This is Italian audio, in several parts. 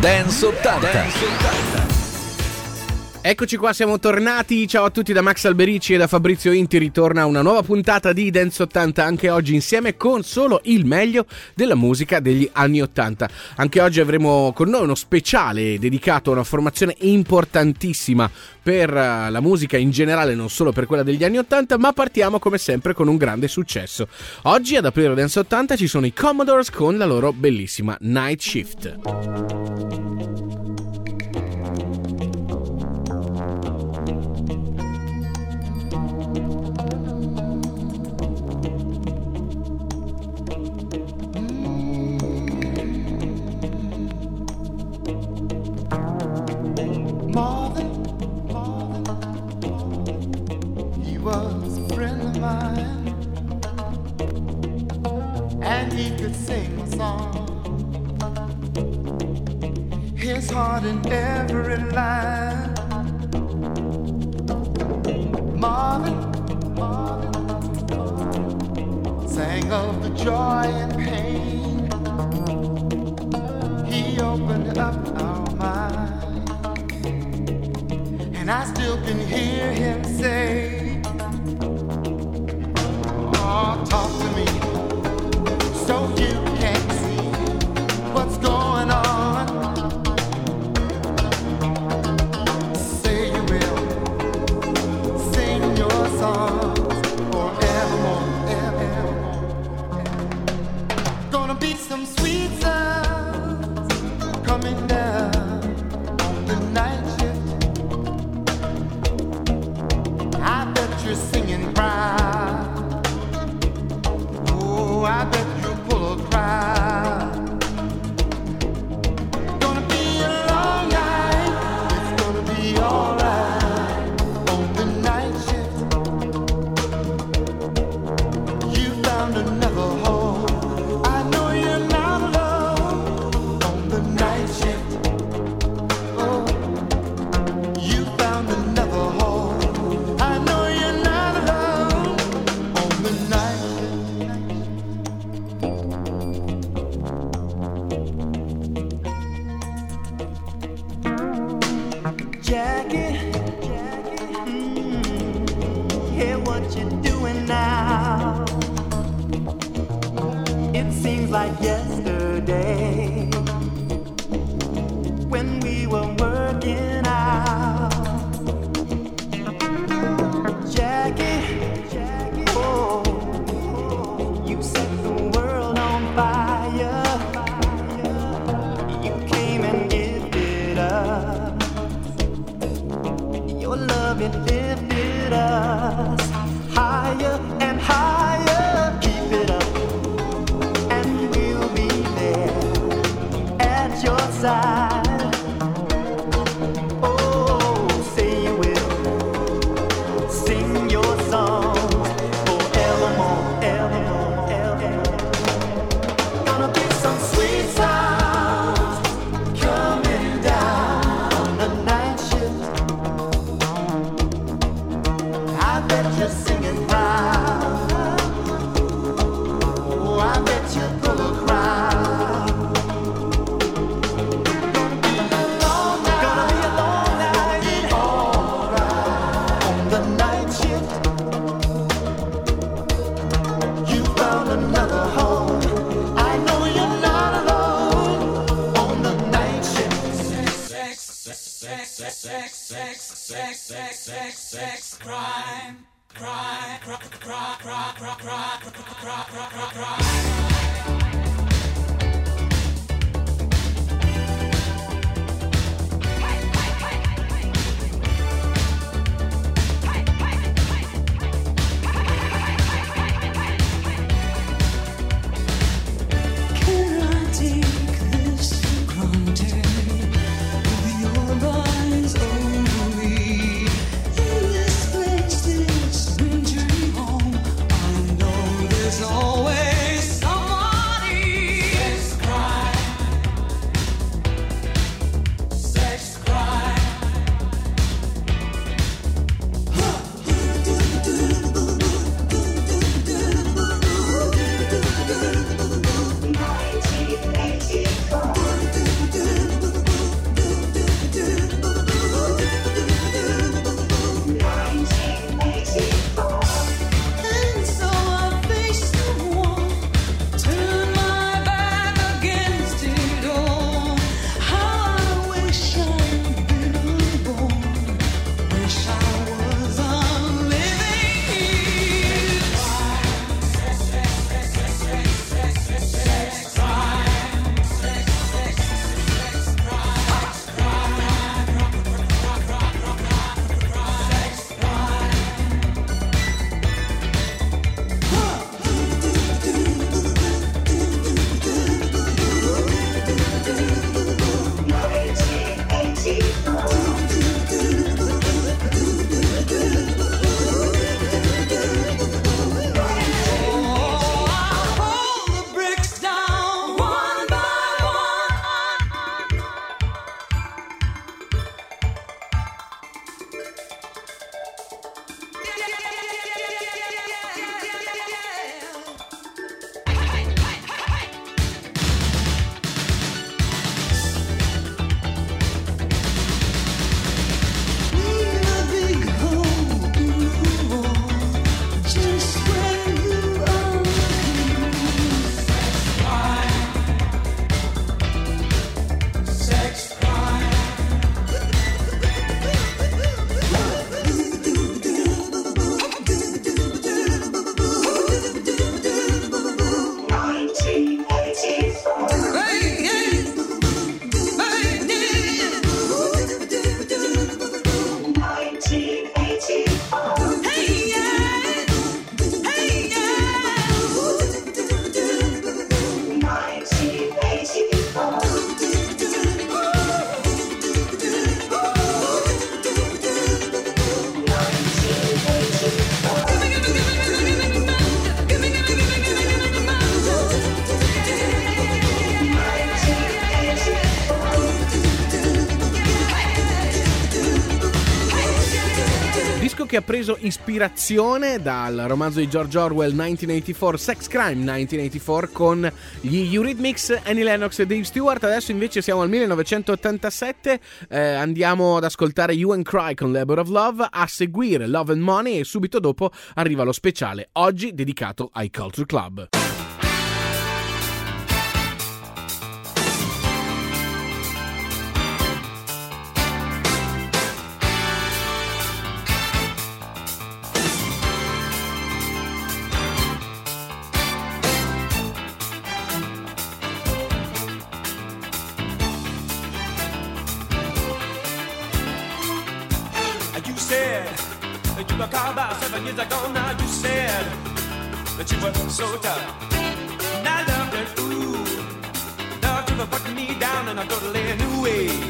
Dance 80. Dance 80. Eccoci qua, siamo tornati. Ciao a tutti da Max Alberici e da Fabrizio Inti. Ritorna una nuova puntata di Dance 80 anche oggi insieme con solo il meglio della musica degli anni 80. Anche oggi avremo con noi uno speciale dedicato a una formazione importantissima per eh, la musica in generale, non solo per quella degli anni 80, ma partiamo come sempre con un grande successo. Oggi ad aprire Dance 80 ci sono i Commodores con la loro bellissima Night Shift. was a friend of mine, and he could sing a song. His heart in every line. Marvin, Marvin, sang of the joy and pain. He opened up our mind, and I still can hear him say "Oh, talk to me, so you can see what's going on." like yesterday. sex, sex, sex, sex, crime, crime, crime, crime, crime, crime, crime, crime, crime, crime. Preso ispirazione dal romanzo di George Orwell 1984, Sex Crime 1984, con gli Eurythmics, Annie Lennox e Dave Stewart. Adesso invece siamo al 1987, eh, andiamo ad ascoltare You and Cry con Labor of Love, a seguire Love and Money e subito dopo arriva lo speciale, oggi dedicato ai Culture Club. Were called about seven years ago. Now you said that you were so tough. And I loved it, ooh. Love you for putting me down in a totally new way.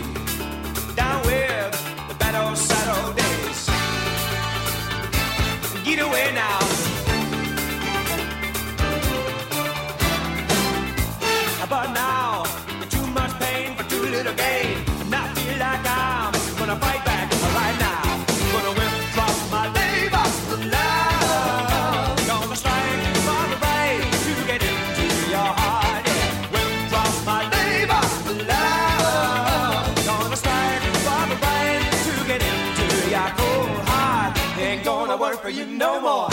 No more.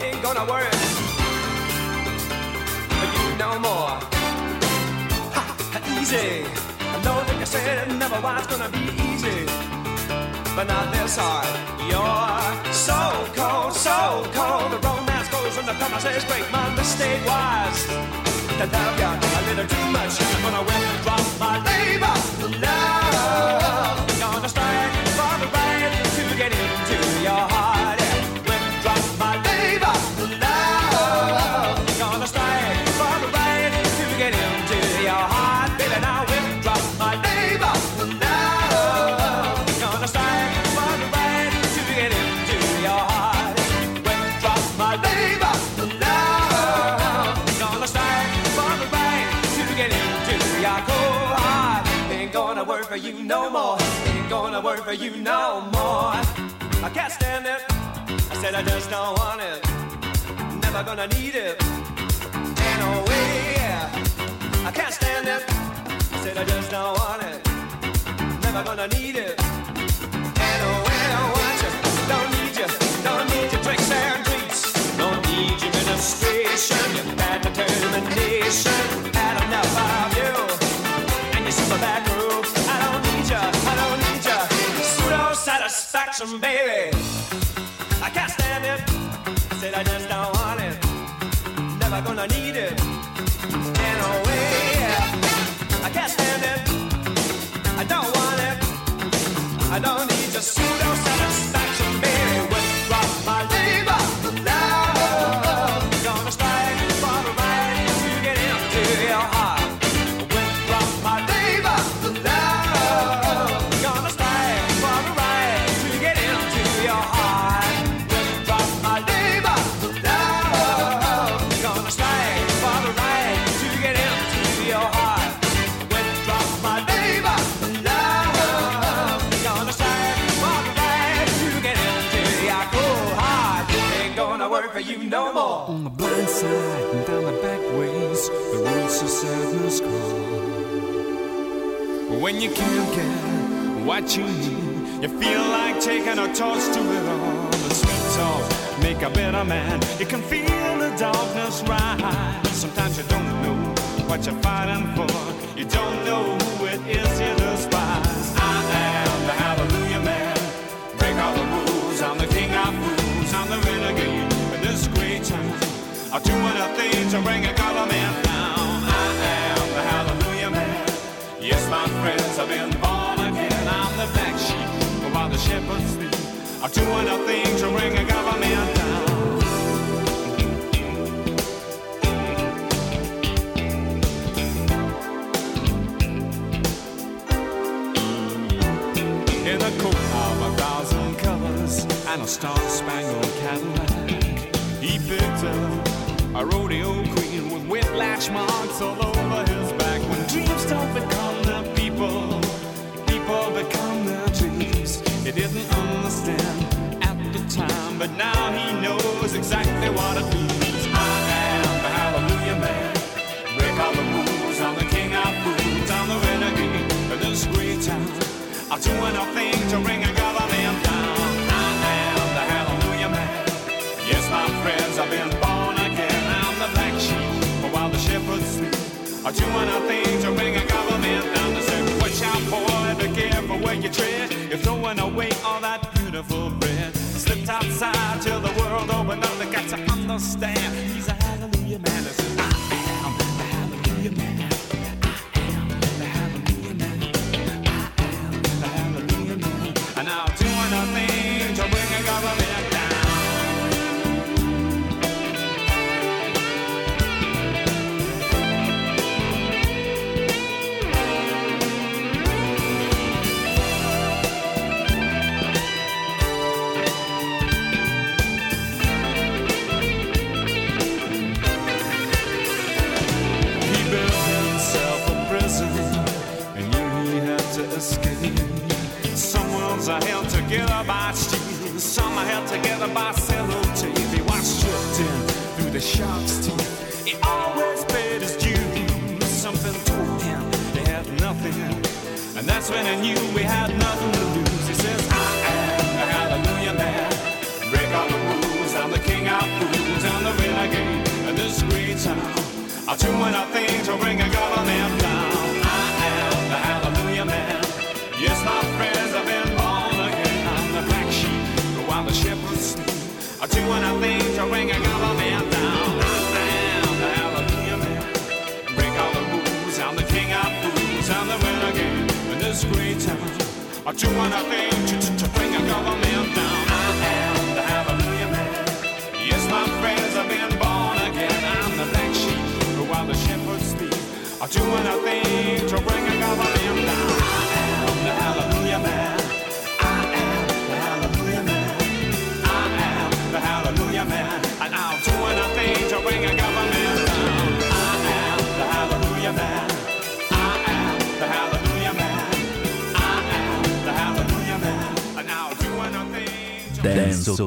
Ain't gonna work for you no more. Ha, easy. I know that you said it never was gonna be easy, but not this hard. You're so cold, so cold. The romance goes and the promises break. My mistake was to love you a little too much. I'm gonna withdraw my labor, love. For you no more. I can't stand it. I said I just don't want it. Never gonna need it. Ain't no way. I can't stand it. I said I just don't want it. Never gonna need it. Ain't no way I want you. Don't need you. Don't need your tricks and treats. Don't need your administration. Your bad determination. Had enough of you. And your super back room. Satisfaction, baby. I can't stand it. Said I just don't want it. Never gonna need it. In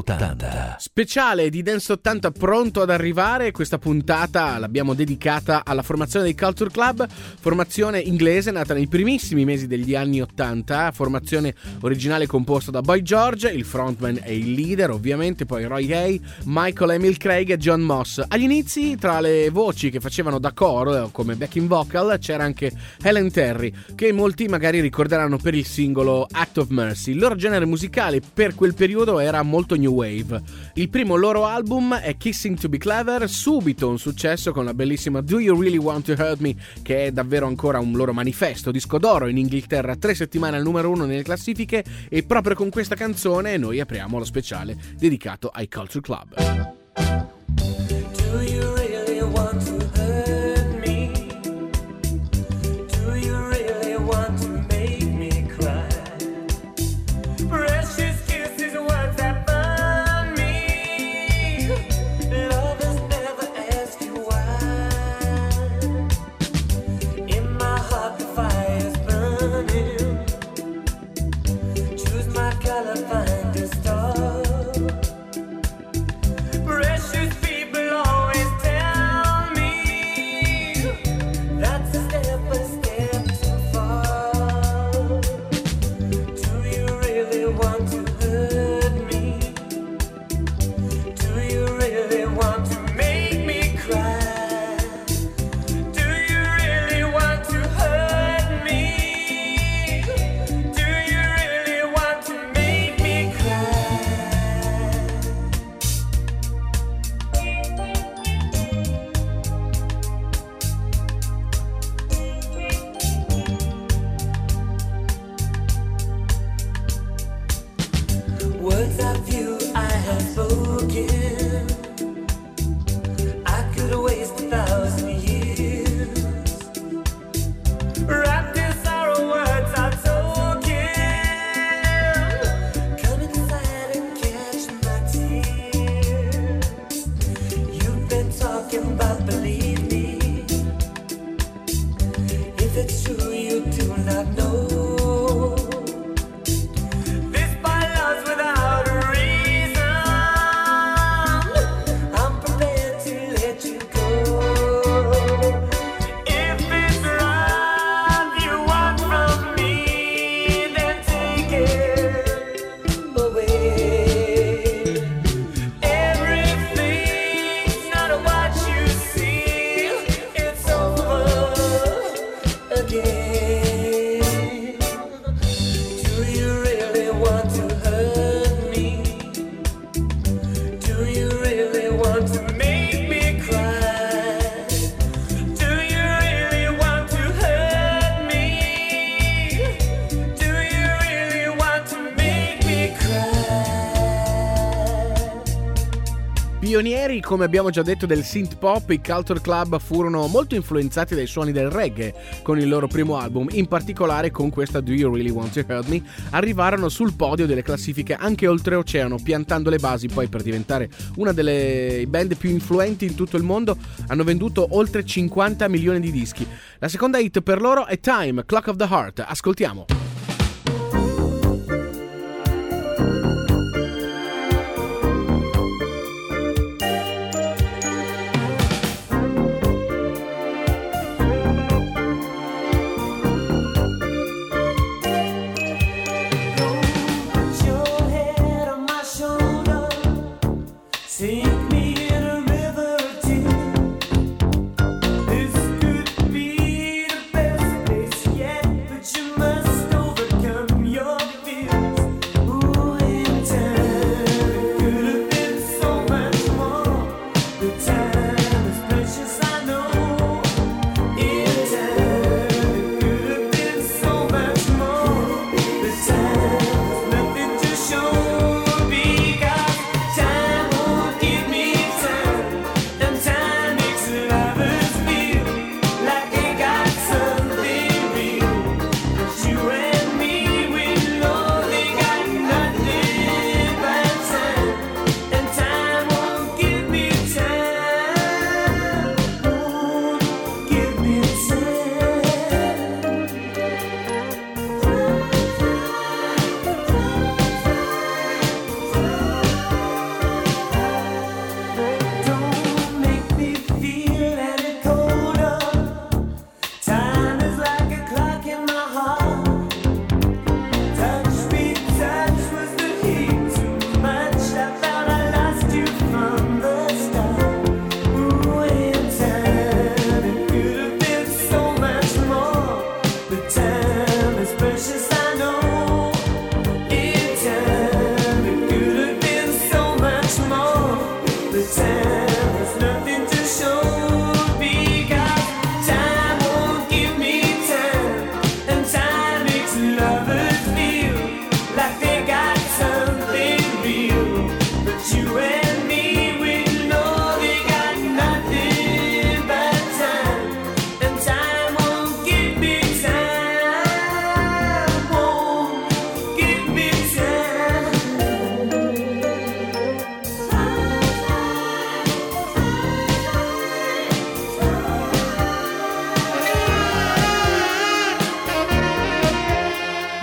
tanta. Speciale di Dance 80 pronto ad arrivare, questa puntata l'abbiamo dedicata alla formazione dei Culture Club, formazione inglese nata nei primissimi mesi degli anni 80, formazione originale composta da Boy George, il frontman e il leader ovviamente, poi Roy Hay, Michael Emil Craig e John Moss. Agli inizi tra le voci che facevano da core come backing vocal c'era anche Helen Terry, che molti magari ricorderanno per il singolo Act of Mercy. Il loro genere musicale per quel periodo era molto new wave. Il primo loro album è Kissing to Be Clever, subito un successo con la bellissima Do You Really Want to Hurt Me, che è davvero ancora un loro manifesto, disco d'oro in Inghilterra, tre settimane al numero uno nelle classifiche e proprio con questa canzone noi apriamo lo speciale dedicato ai Culture Club. Pionieri, come abbiamo già detto, del synth pop, i Culture Club furono molto influenzati dai suoni del reggae con il loro primo album, in particolare con questa Do You Really Want to Hurt Me, arrivarono sul podio delle classifiche anche oltreoceano, piantando le basi poi per diventare una delle band più influenti in tutto il mondo, hanno venduto oltre 50 milioni di dischi. La seconda hit per loro è Time, Clock of the Heart, ascoltiamo.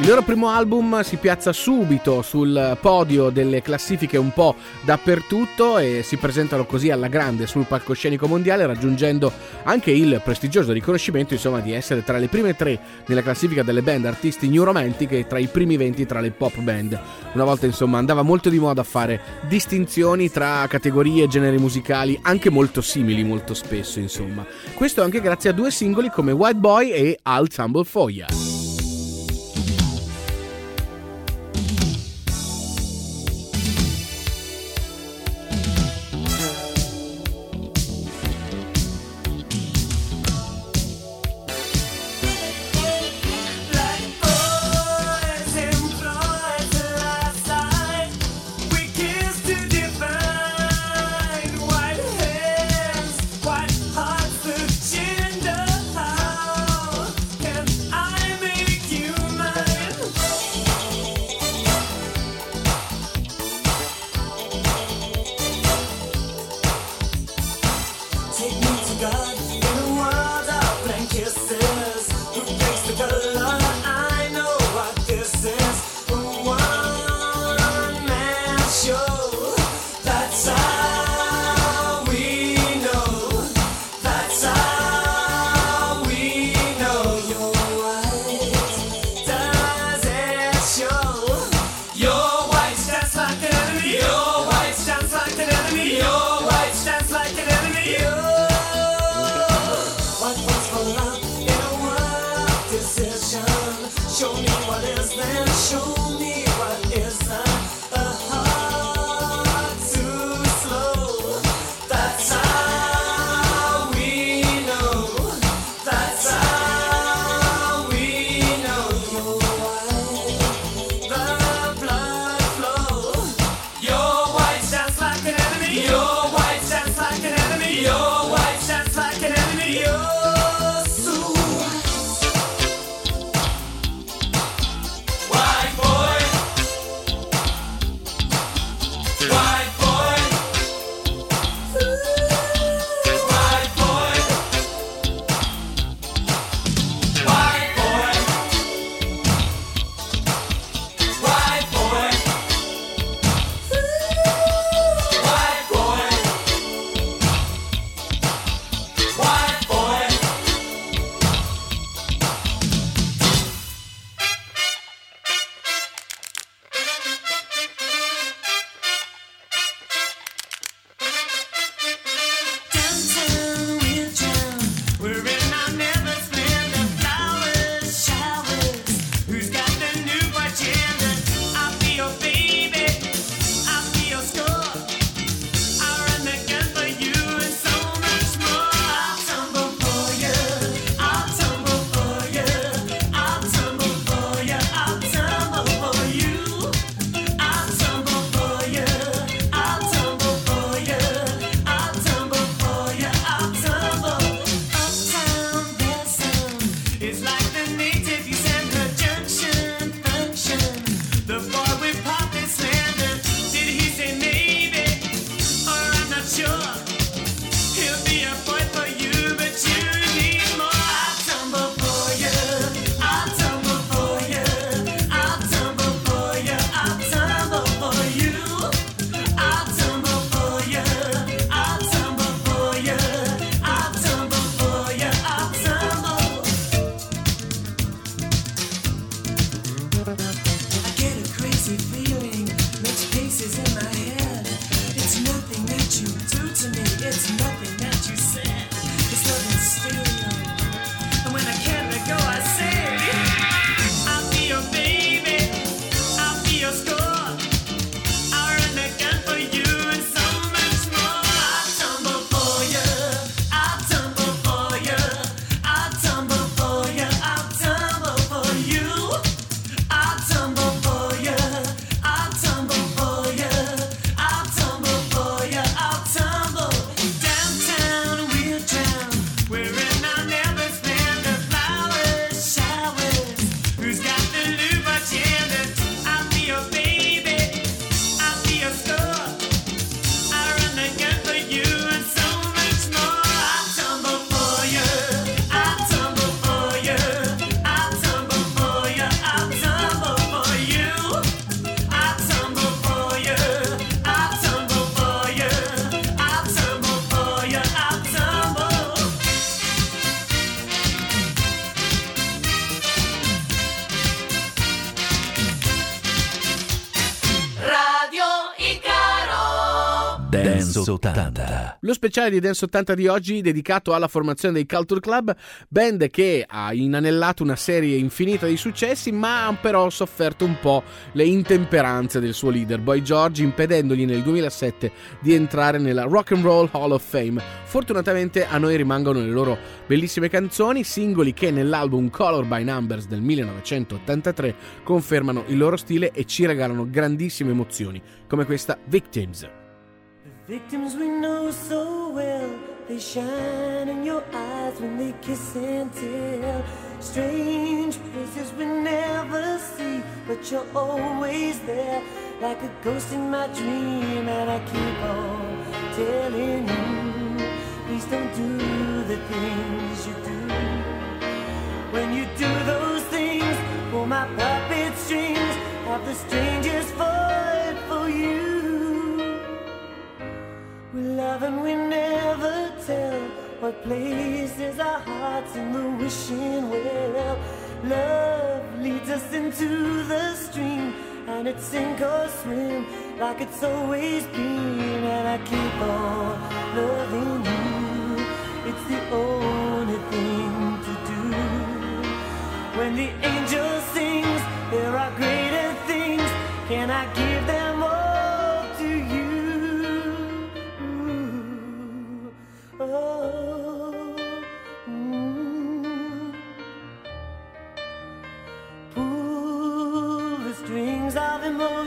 Il loro primo album si piazza subito sul podio delle classifiche un po' dappertutto e si presentano così alla grande sul palcoscenico mondiale raggiungendo anche il prestigioso riconoscimento insomma di essere tra le prime tre nella classifica delle band artisti new romantic e tra i primi 20 tra le pop band. Una volta insomma andava molto di moda a fare distinzioni tra categorie e generi musicali anche molto simili molto spesso insomma. Questo anche grazie a due singoli come White Boy e Al Tumble Foya. Dance 80. Lo speciale di Dance 80 di oggi dedicato alla formazione dei Culture Club, band che ha inanellato una serie infinita di successi, ma ha però sofferto un po' le intemperanze del suo leader Boy George, impedendogli nel 2007 di entrare nella Rock and Roll Hall of Fame. Fortunatamente a noi rimangono le loro bellissime canzoni, singoli che nell'album Color by Numbers del 1983 confermano il loro stile e ci regalano grandissime emozioni, come questa Victims. Victims we know so well, they shine in your eyes when they kiss and tell. Strange places we never see, but you're always there, like a ghost in my dream. And I keep on telling you, please don't do the things you do. When you do those things, pull my puppet strings, have the strangest fight We love and we never tell what places our hearts in the wishing well. Love leads us into the stream, and it sink or swim like it's always been. And I keep on loving you. It's the only thing to do. When the angel sings, there are greater things. Can I give them all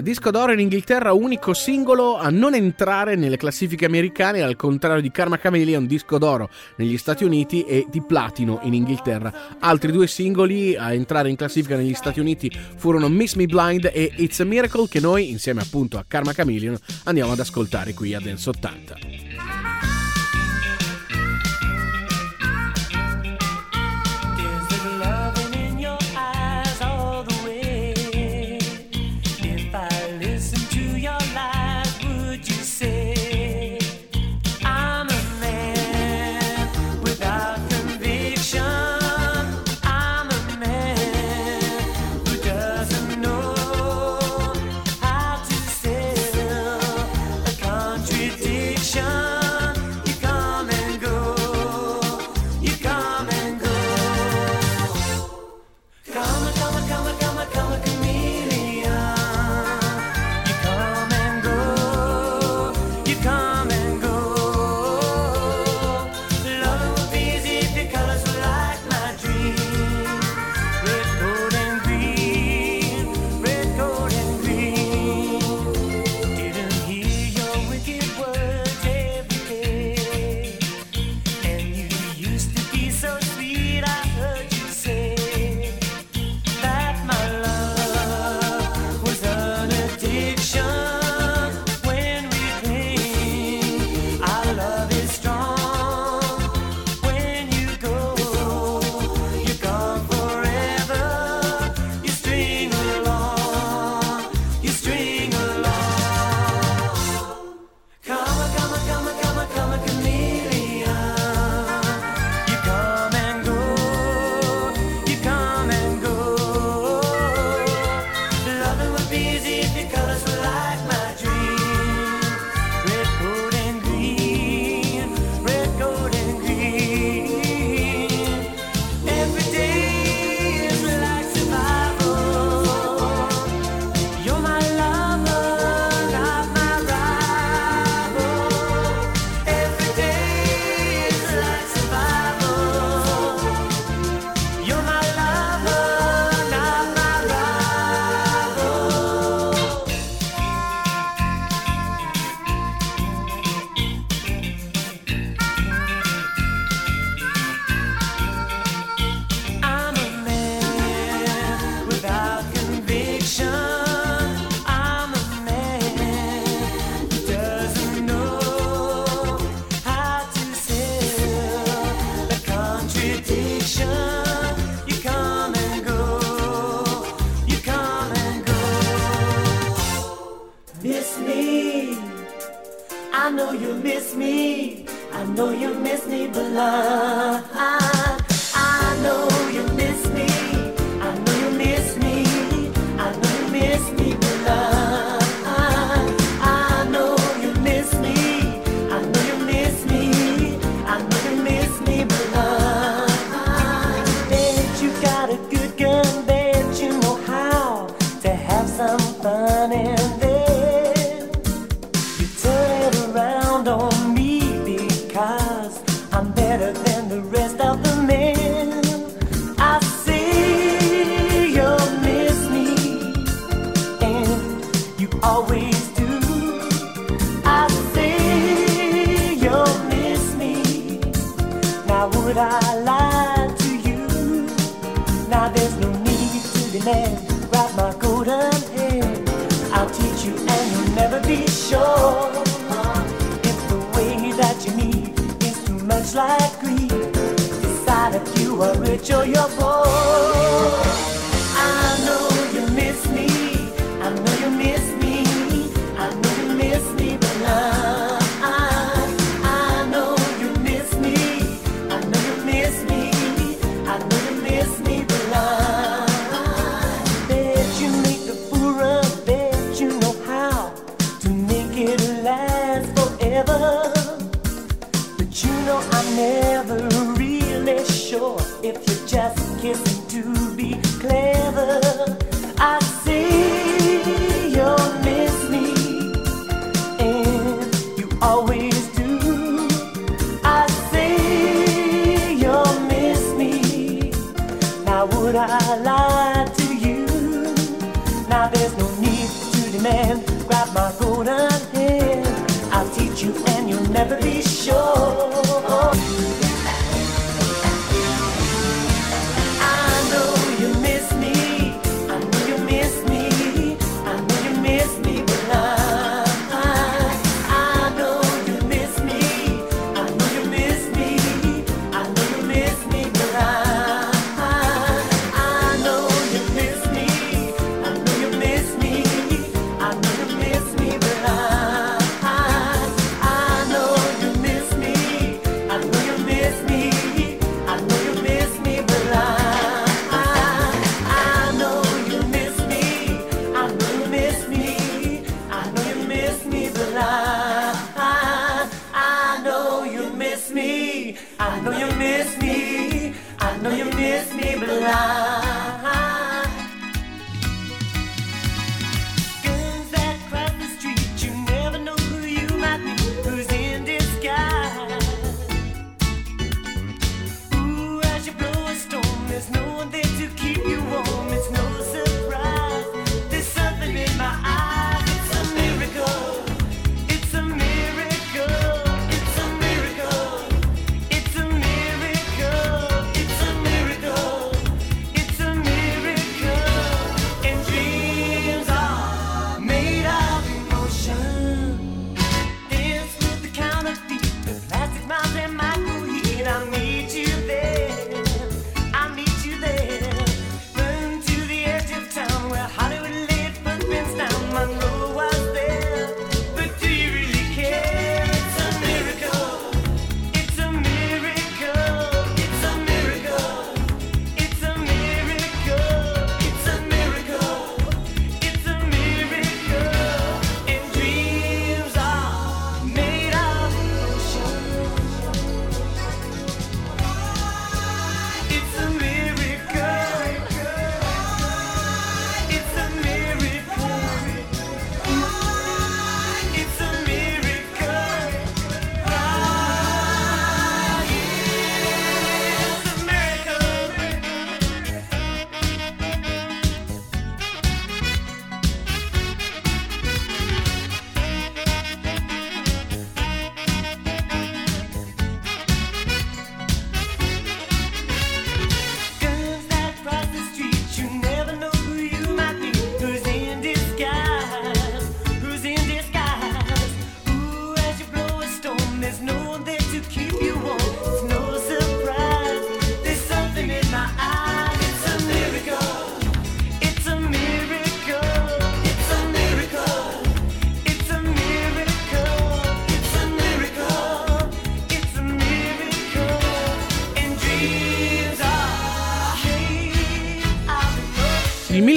Disco d'oro in Inghilterra, unico singolo a non entrare nelle classifiche americane, al contrario di Karma Chameleon, disco d'oro negli Stati Uniti e di platino in Inghilterra. Altri due singoli a entrare in classifica negli Stati Uniti furono Miss Me Blind e It's a Miracle che noi, insieme appunto a Karma Chameleon, andiamo ad ascoltare qui a Dance 80.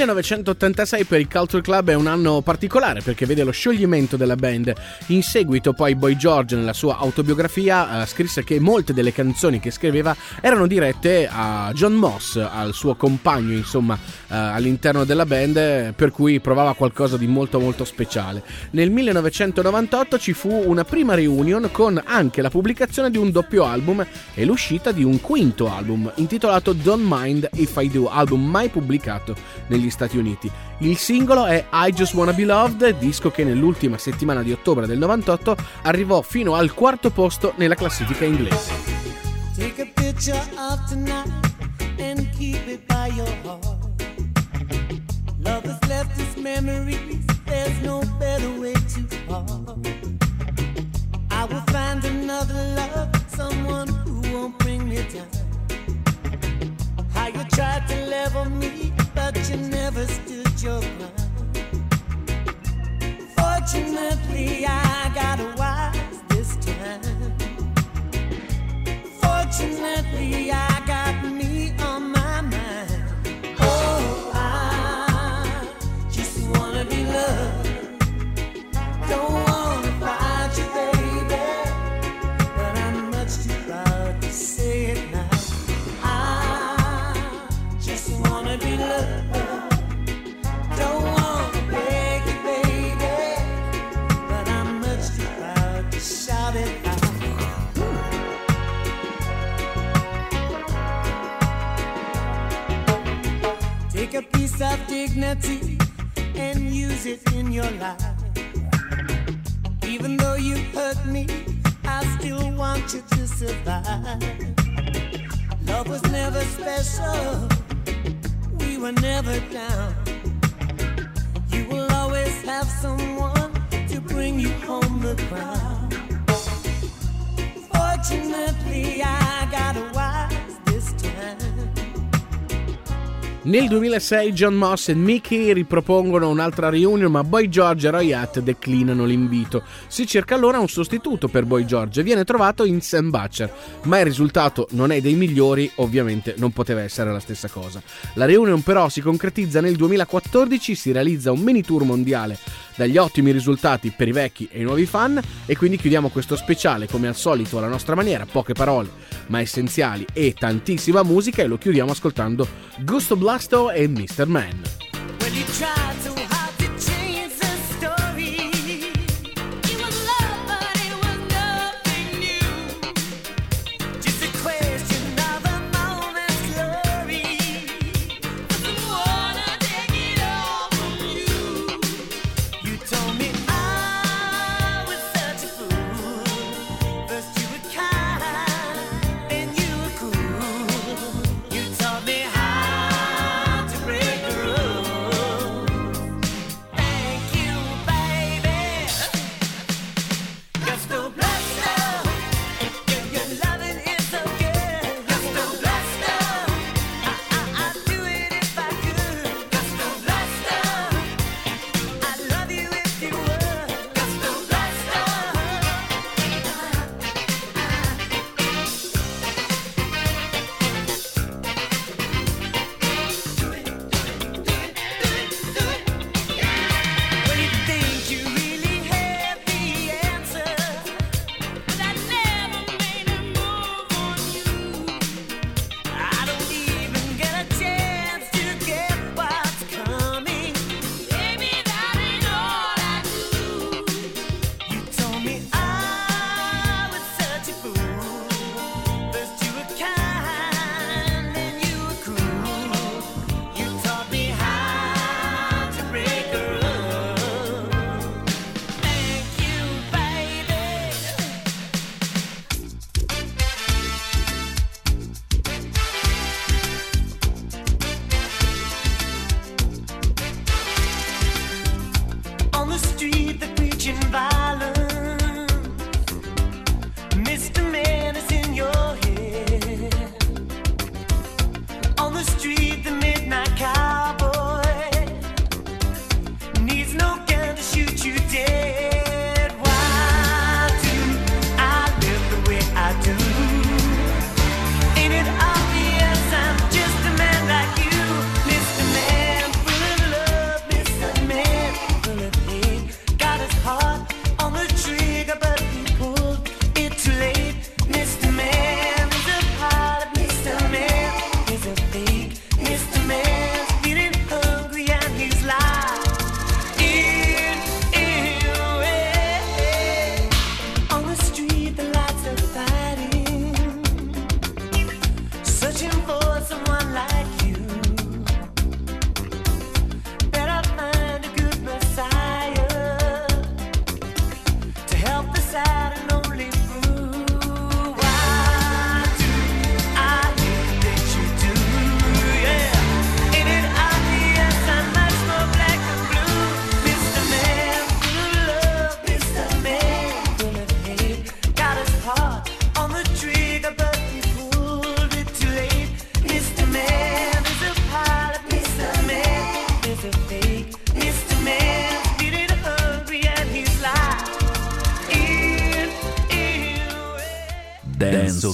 1986 per il Culture Club è un anno particolare perché vede lo scioglimento della band. In seguito poi Boy George nella sua autobiografia eh, scrisse che molte delle canzoni che scriveva erano dirette a John Moss, al suo compagno insomma eh, all'interno della band, per cui provava qualcosa di molto molto speciale. Nel 1998 ci fu una prima reunion con anche la pubblicazione di un doppio album e l'uscita di un quinto album intitolato Don't Mind If I Do, album mai pubblicato negli Stati. Il singolo è I Just Wanna Be Loved, disco che nell'ultima settimana di ottobre del 98 arrivò fino al quarto posto nella classifica inglese. Take a picture of tonight and keep it by your heart. Love has left its memories, there's no better way to part. I will find another love, someone who won't bring me down. How you tried to level me, but you never stood your ground. Fortunately, I got wise this time. Fortunately, I got me on my mind. Oh, I just wanna be loved. Don't Love was never special, we were never down. You will always have someone to bring you home the crown. Fortunately, I got Nel 2006 John Moss e Mickey ripropongono un'altra reunion ma Boy George e Roy Hutt declinano l'invito. Si cerca allora un sostituto per Boy George e viene trovato in Sam Butcher, ma il risultato non è dei migliori, ovviamente non poteva essere la stessa cosa. La reunion però si concretizza nel 2014, si realizza un mini tour mondiale dagli ottimi risultati per i vecchi e i nuovi fan e quindi chiudiamo questo speciale come al solito alla nostra maniera, poche parole ma essenziali e tantissima musica e lo chiudiamo ascoltando Gusto Blasto e Mr. Man.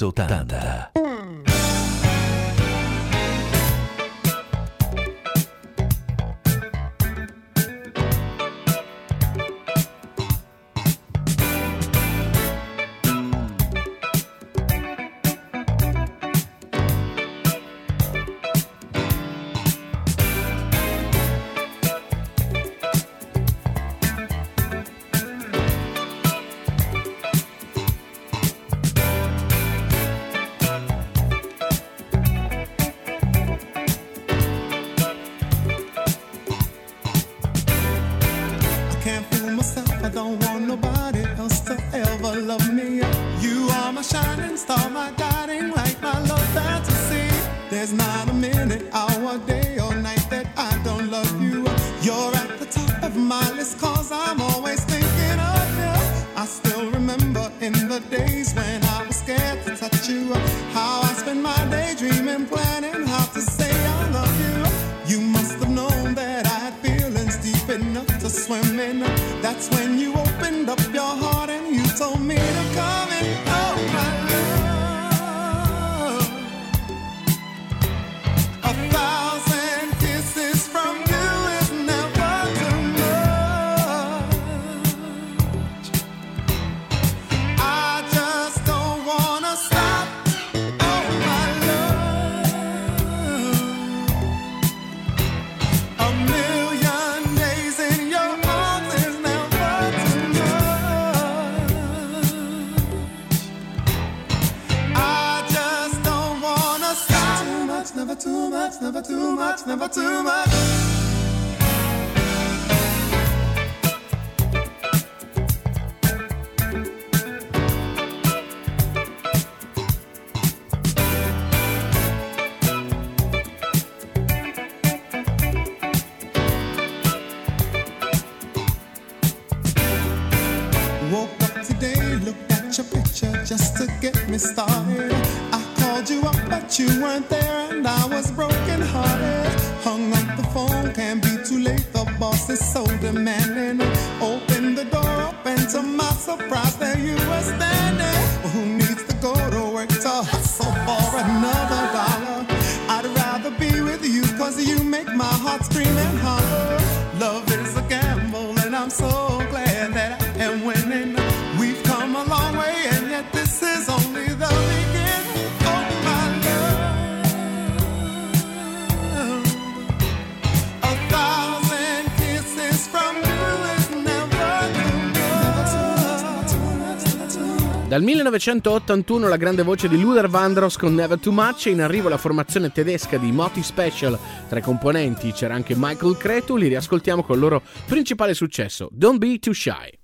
80. 1981 la grande voce di Luther Vandross con Never Too Much e in arrivo la formazione tedesca di Moti Special. Tra i componenti c'era anche Michael Cretu, li riascoltiamo col loro principale successo, Don't Be Too Shy.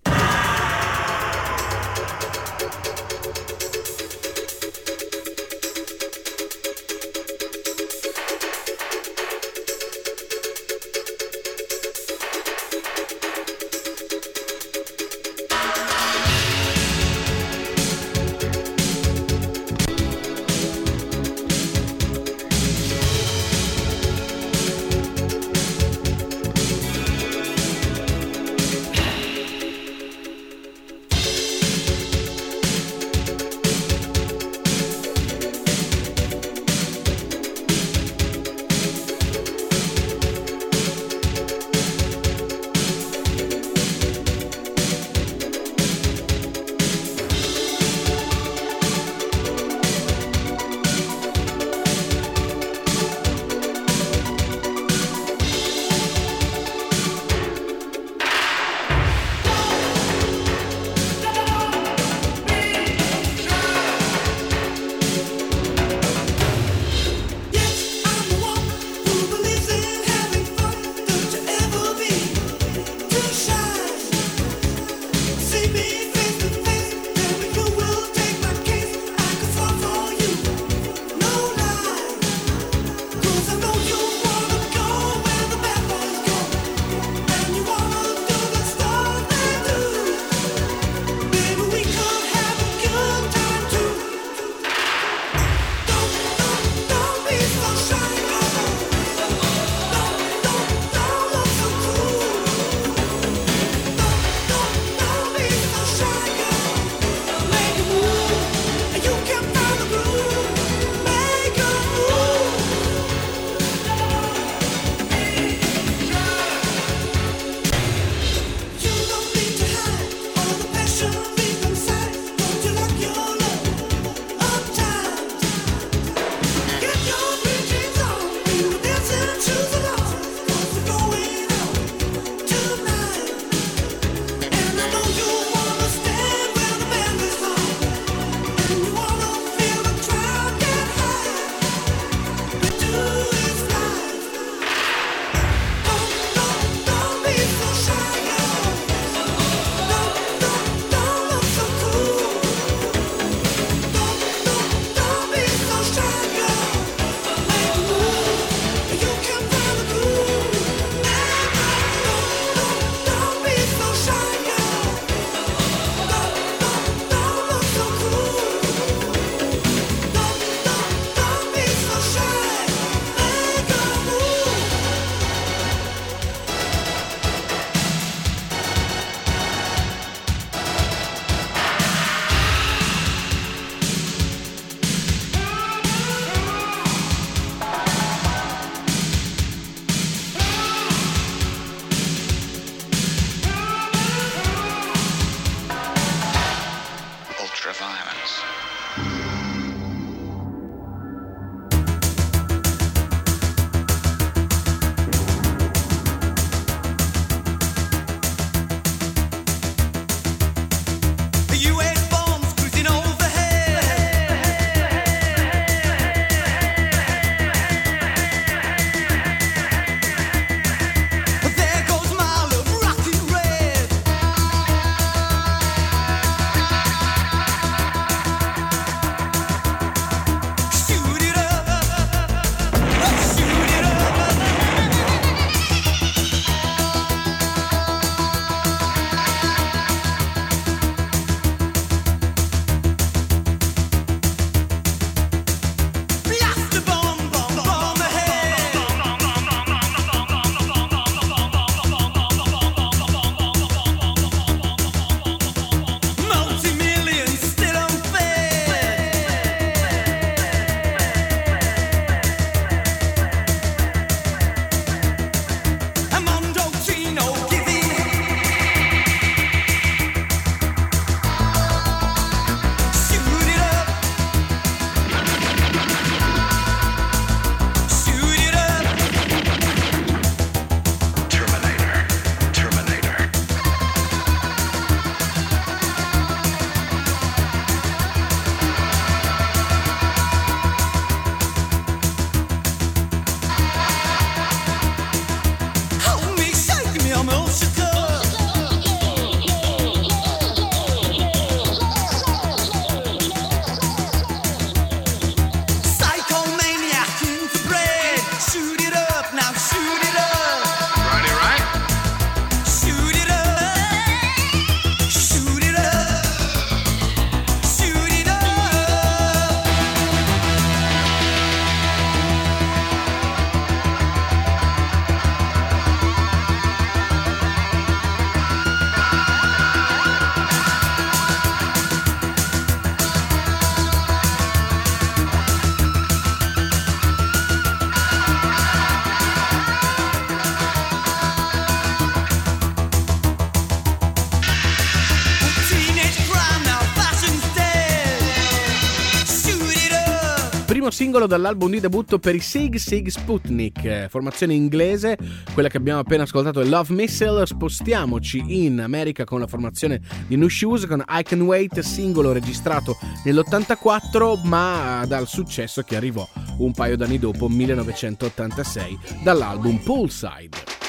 dall'album di debutto per i Sig Sig Sputnik, formazione inglese, quella che abbiamo appena ascoltato è Love Missile. Spostiamoci in America con la formazione di New Shoes con I Can Wait, singolo registrato nell'84 ma dal successo che arrivò un paio d'anni dopo, 1986, dall'album Poolside.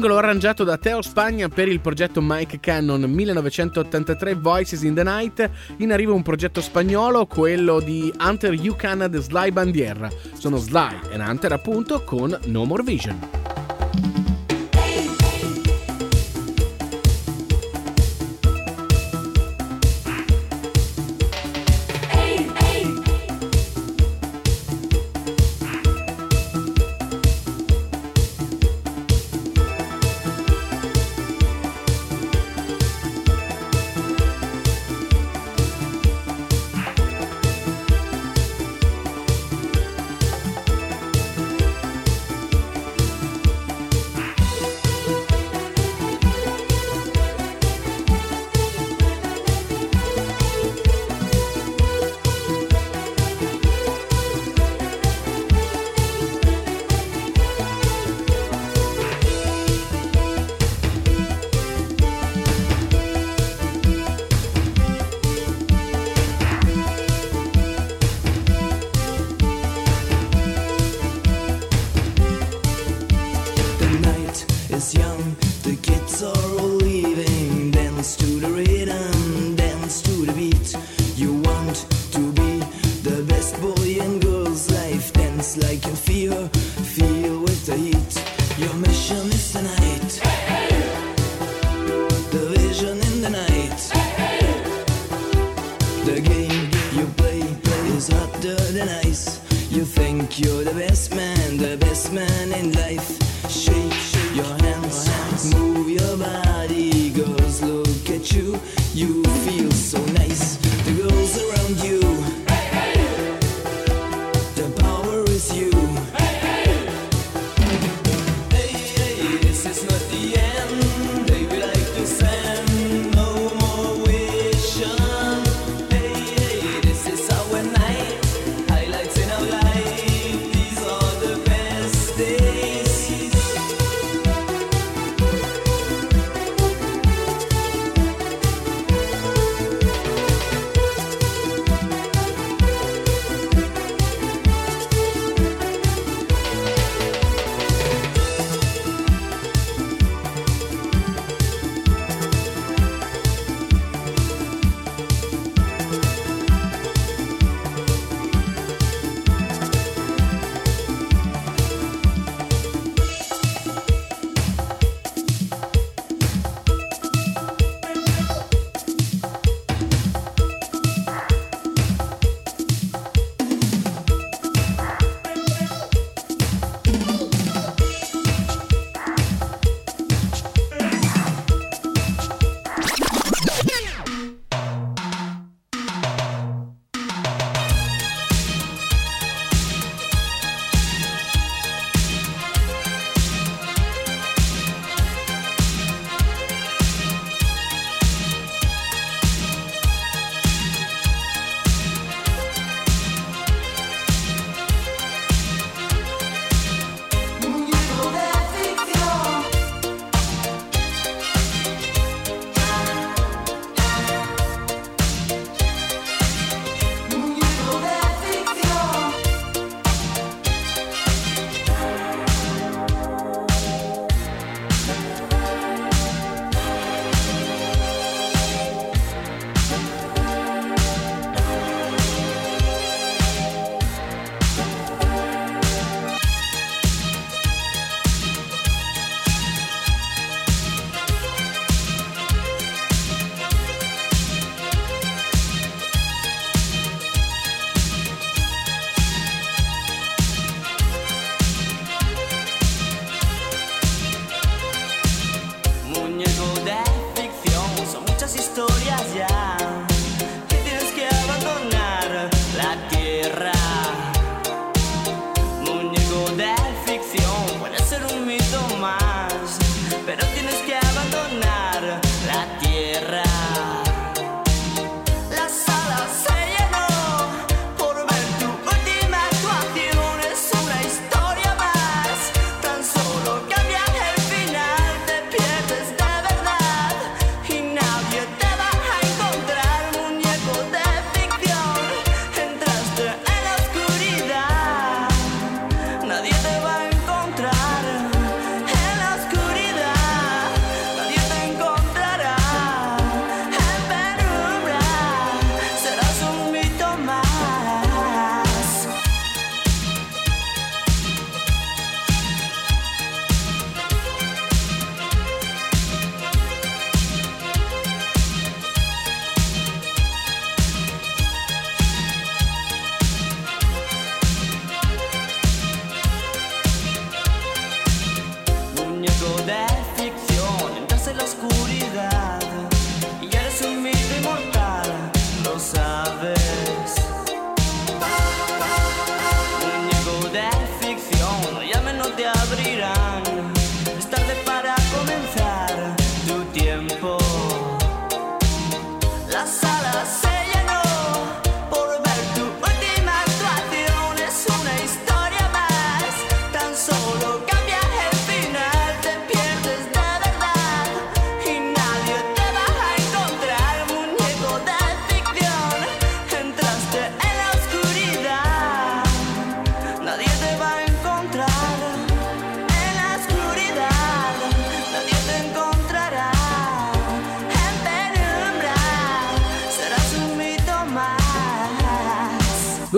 singolo arrangiato da Teo Spagna per il progetto Mike Cannon 1983 Voices in the Night. In arrivo un progetto spagnolo, quello di Hunter Buchanan e Sly Bandiera. Sono Sly e Hunter appunto con No More Vision.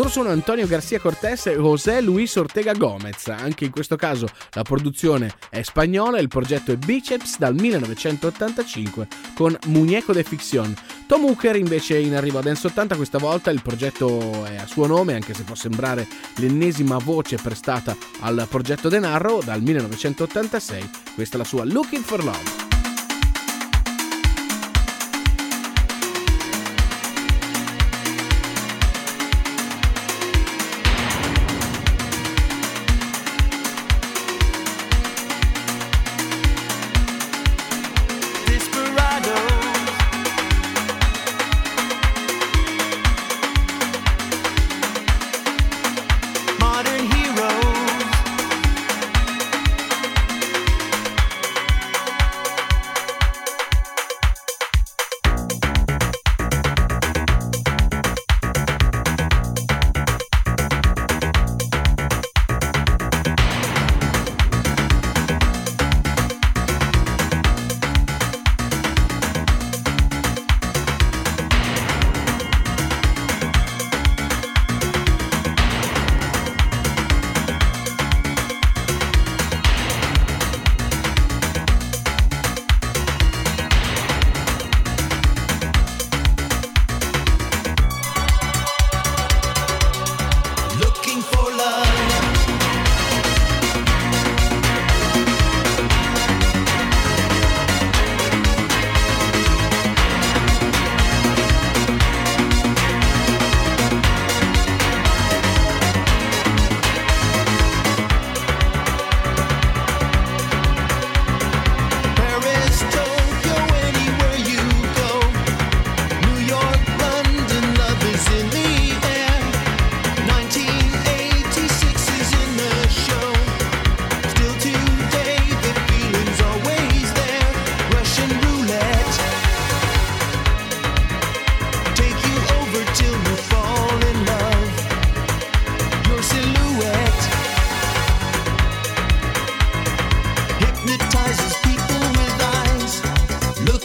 Loro sono Antonio Garcia Cortés e José Luis Ortega Gomez. Anche in questo caso la produzione è spagnola e il progetto è Biceps dal 1985 con Muñeco de Ficción. Tom Hooker invece in arrivo a Dance 80, questa volta il progetto è a suo nome, anche se può sembrare l'ennesima voce prestata al progetto Denarro dal 1986. Questa è la sua Looking for Love.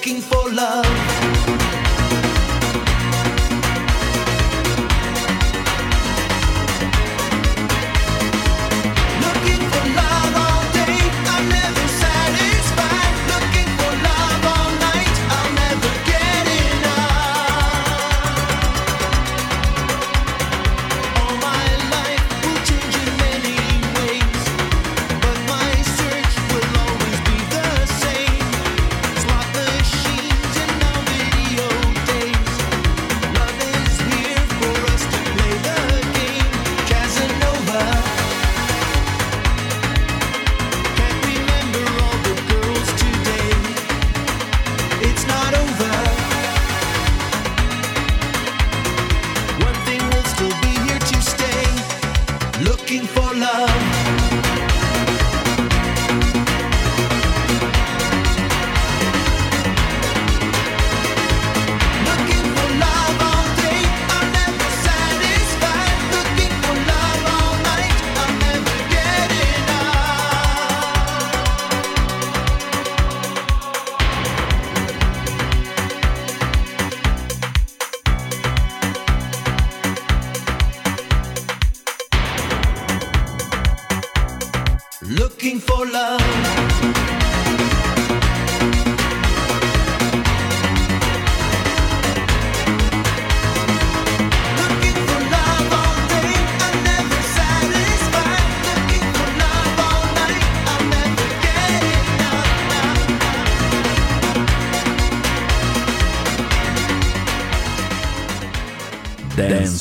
looking for love.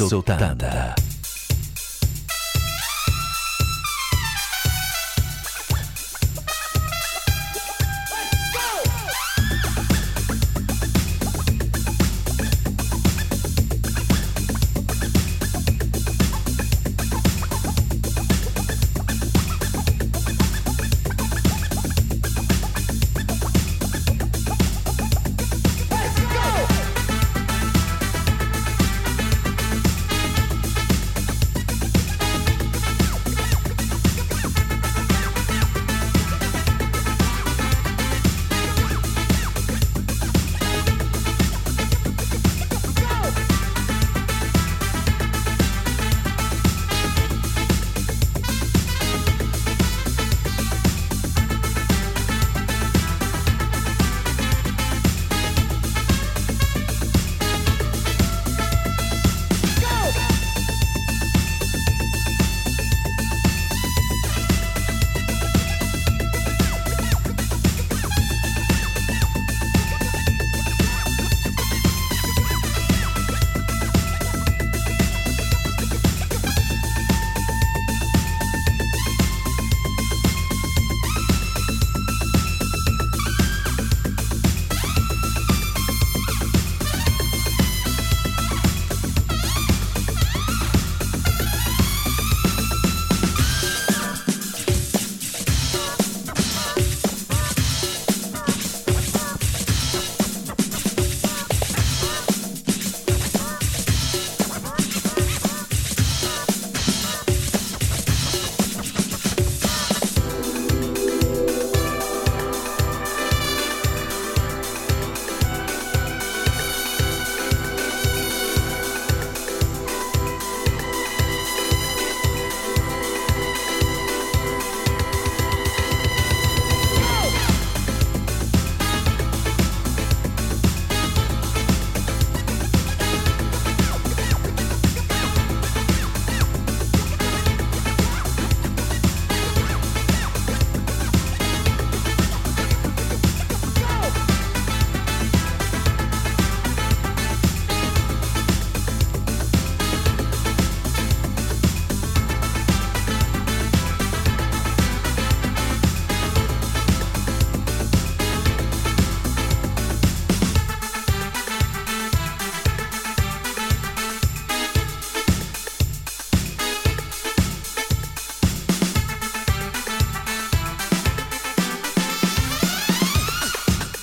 80.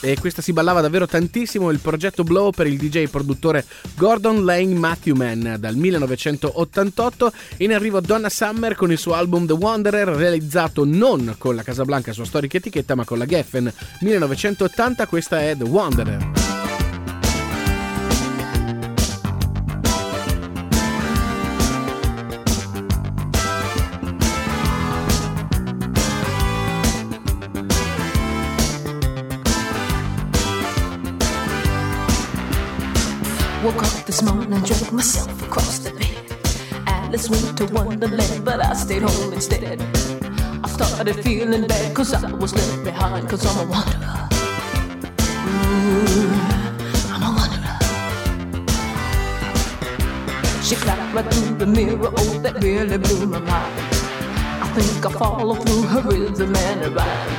E questa si ballava davvero tantissimo il progetto Blow per il DJ produttore Gordon Lane Matthewman dal 1988 in arrivo Donna Summer con il suo album The Wanderer realizzato non con la Casablanca sua storica etichetta ma con la Geffen 1980 questa è The Wanderer Woke up this morning and drove myself across the bed. Alice went to Wonderland, but I stayed home instead. I started feeling bad cause I was left behind cause I'm a wanderer. Ooh, I'm a wanderer. She clapped right through the mirror, oh, that really blew my mind. I think I follow through her rhythm and her rhyme.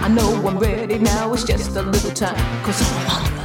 I know I'm ready now, it's just a little time cause I'm a wanderer.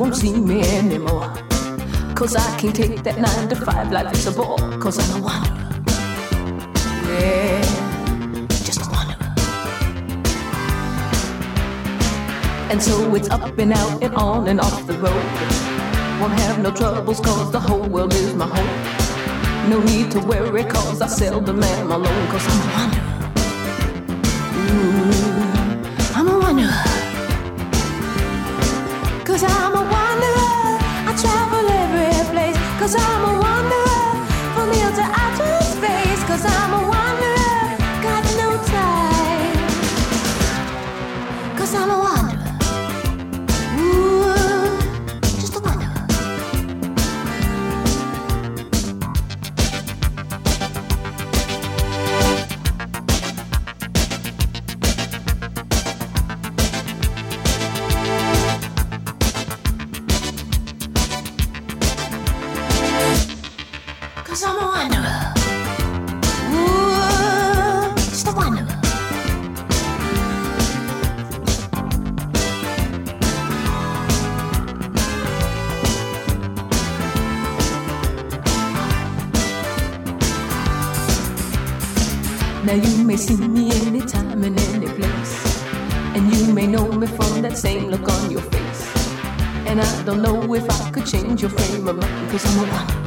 Won't see me anymore. Cause I can't take that nine to five life, it's a bore. Cause I'm a wanderer. Yeah, just a wanderer. And so it's up and out and on and off the road. Won't have no troubles cause the whole world is my home. No need to worry cause I seldom am alone cause I'm a wanderer. Anytime and any place. And you may know me from that same look on your face. And I don't know if I could change your frame of mind, cause I'm a wanderer.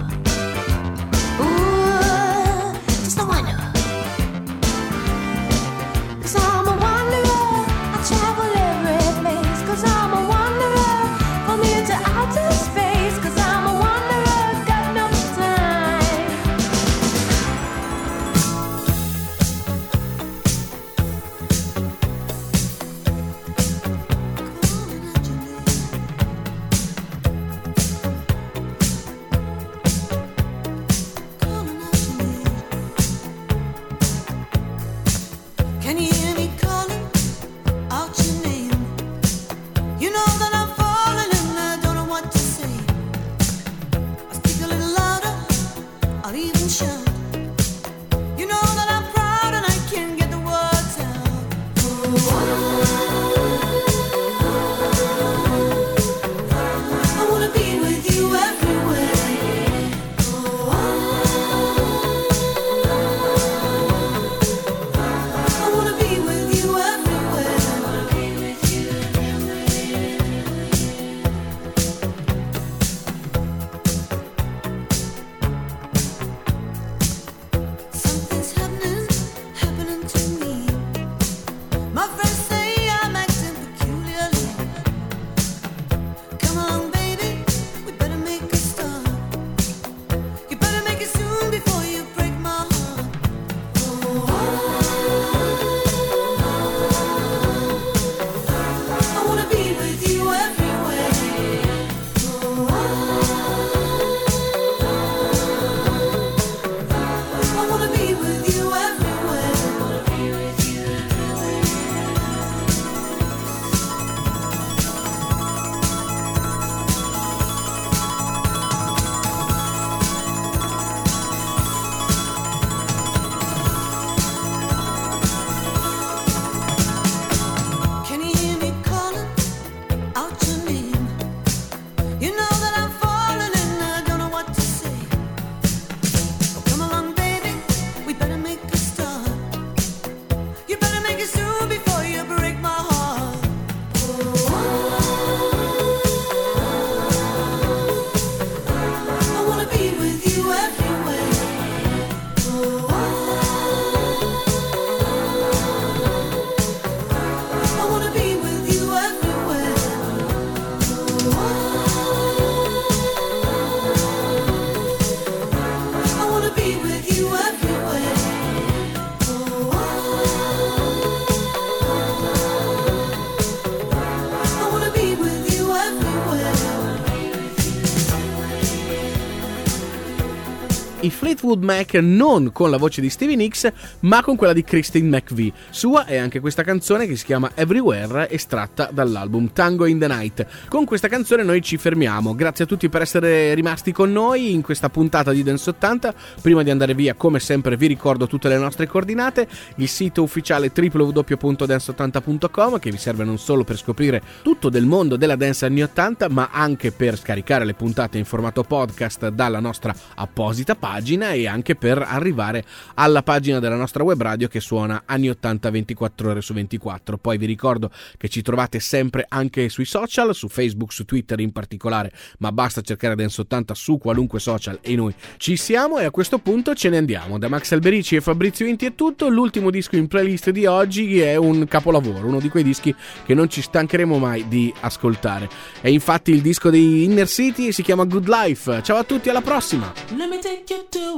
Fleetwood Mac non con la voce di Stevie Nicks, ma con quella di Christine McVie. Sua è anche questa canzone che si chiama Everywhere, estratta dall'album Tango in the Night. Con questa canzone noi ci fermiamo. Grazie a tutti per essere rimasti con noi in questa puntata di Dance 80. Prima di andare via, come sempre, vi ricordo tutte le nostre coordinate, il sito ufficiale www.dance80.com che vi serve non solo per scoprire tutto del mondo della dance anni 80, ma anche per scaricare le puntate in formato podcast dalla nostra apposita pagina e anche per arrivare alla pagina della nostra web radio che suona anni 80 24 ore su 24. Poi vi ricordo che ci trovate sempre anche sui social, su Facebook, su Twitter in particolare, ma basta cercare Dance 80 su qualunque social e noi ci siamo e a questo punto ce ne andiamo. Da Max Alberici e Fabrizio Inti è tutto, l'ultimo disco in playlist di oggi è un capolavoro, uno di quei dischi che non ci stancheremo mai di ascoltare. È infatti il disco di Inner City si chiama Good Life. Ciao a tutti, alla prossima!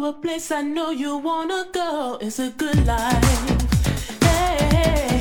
a place I know you wanna go. It's a good life. Hey.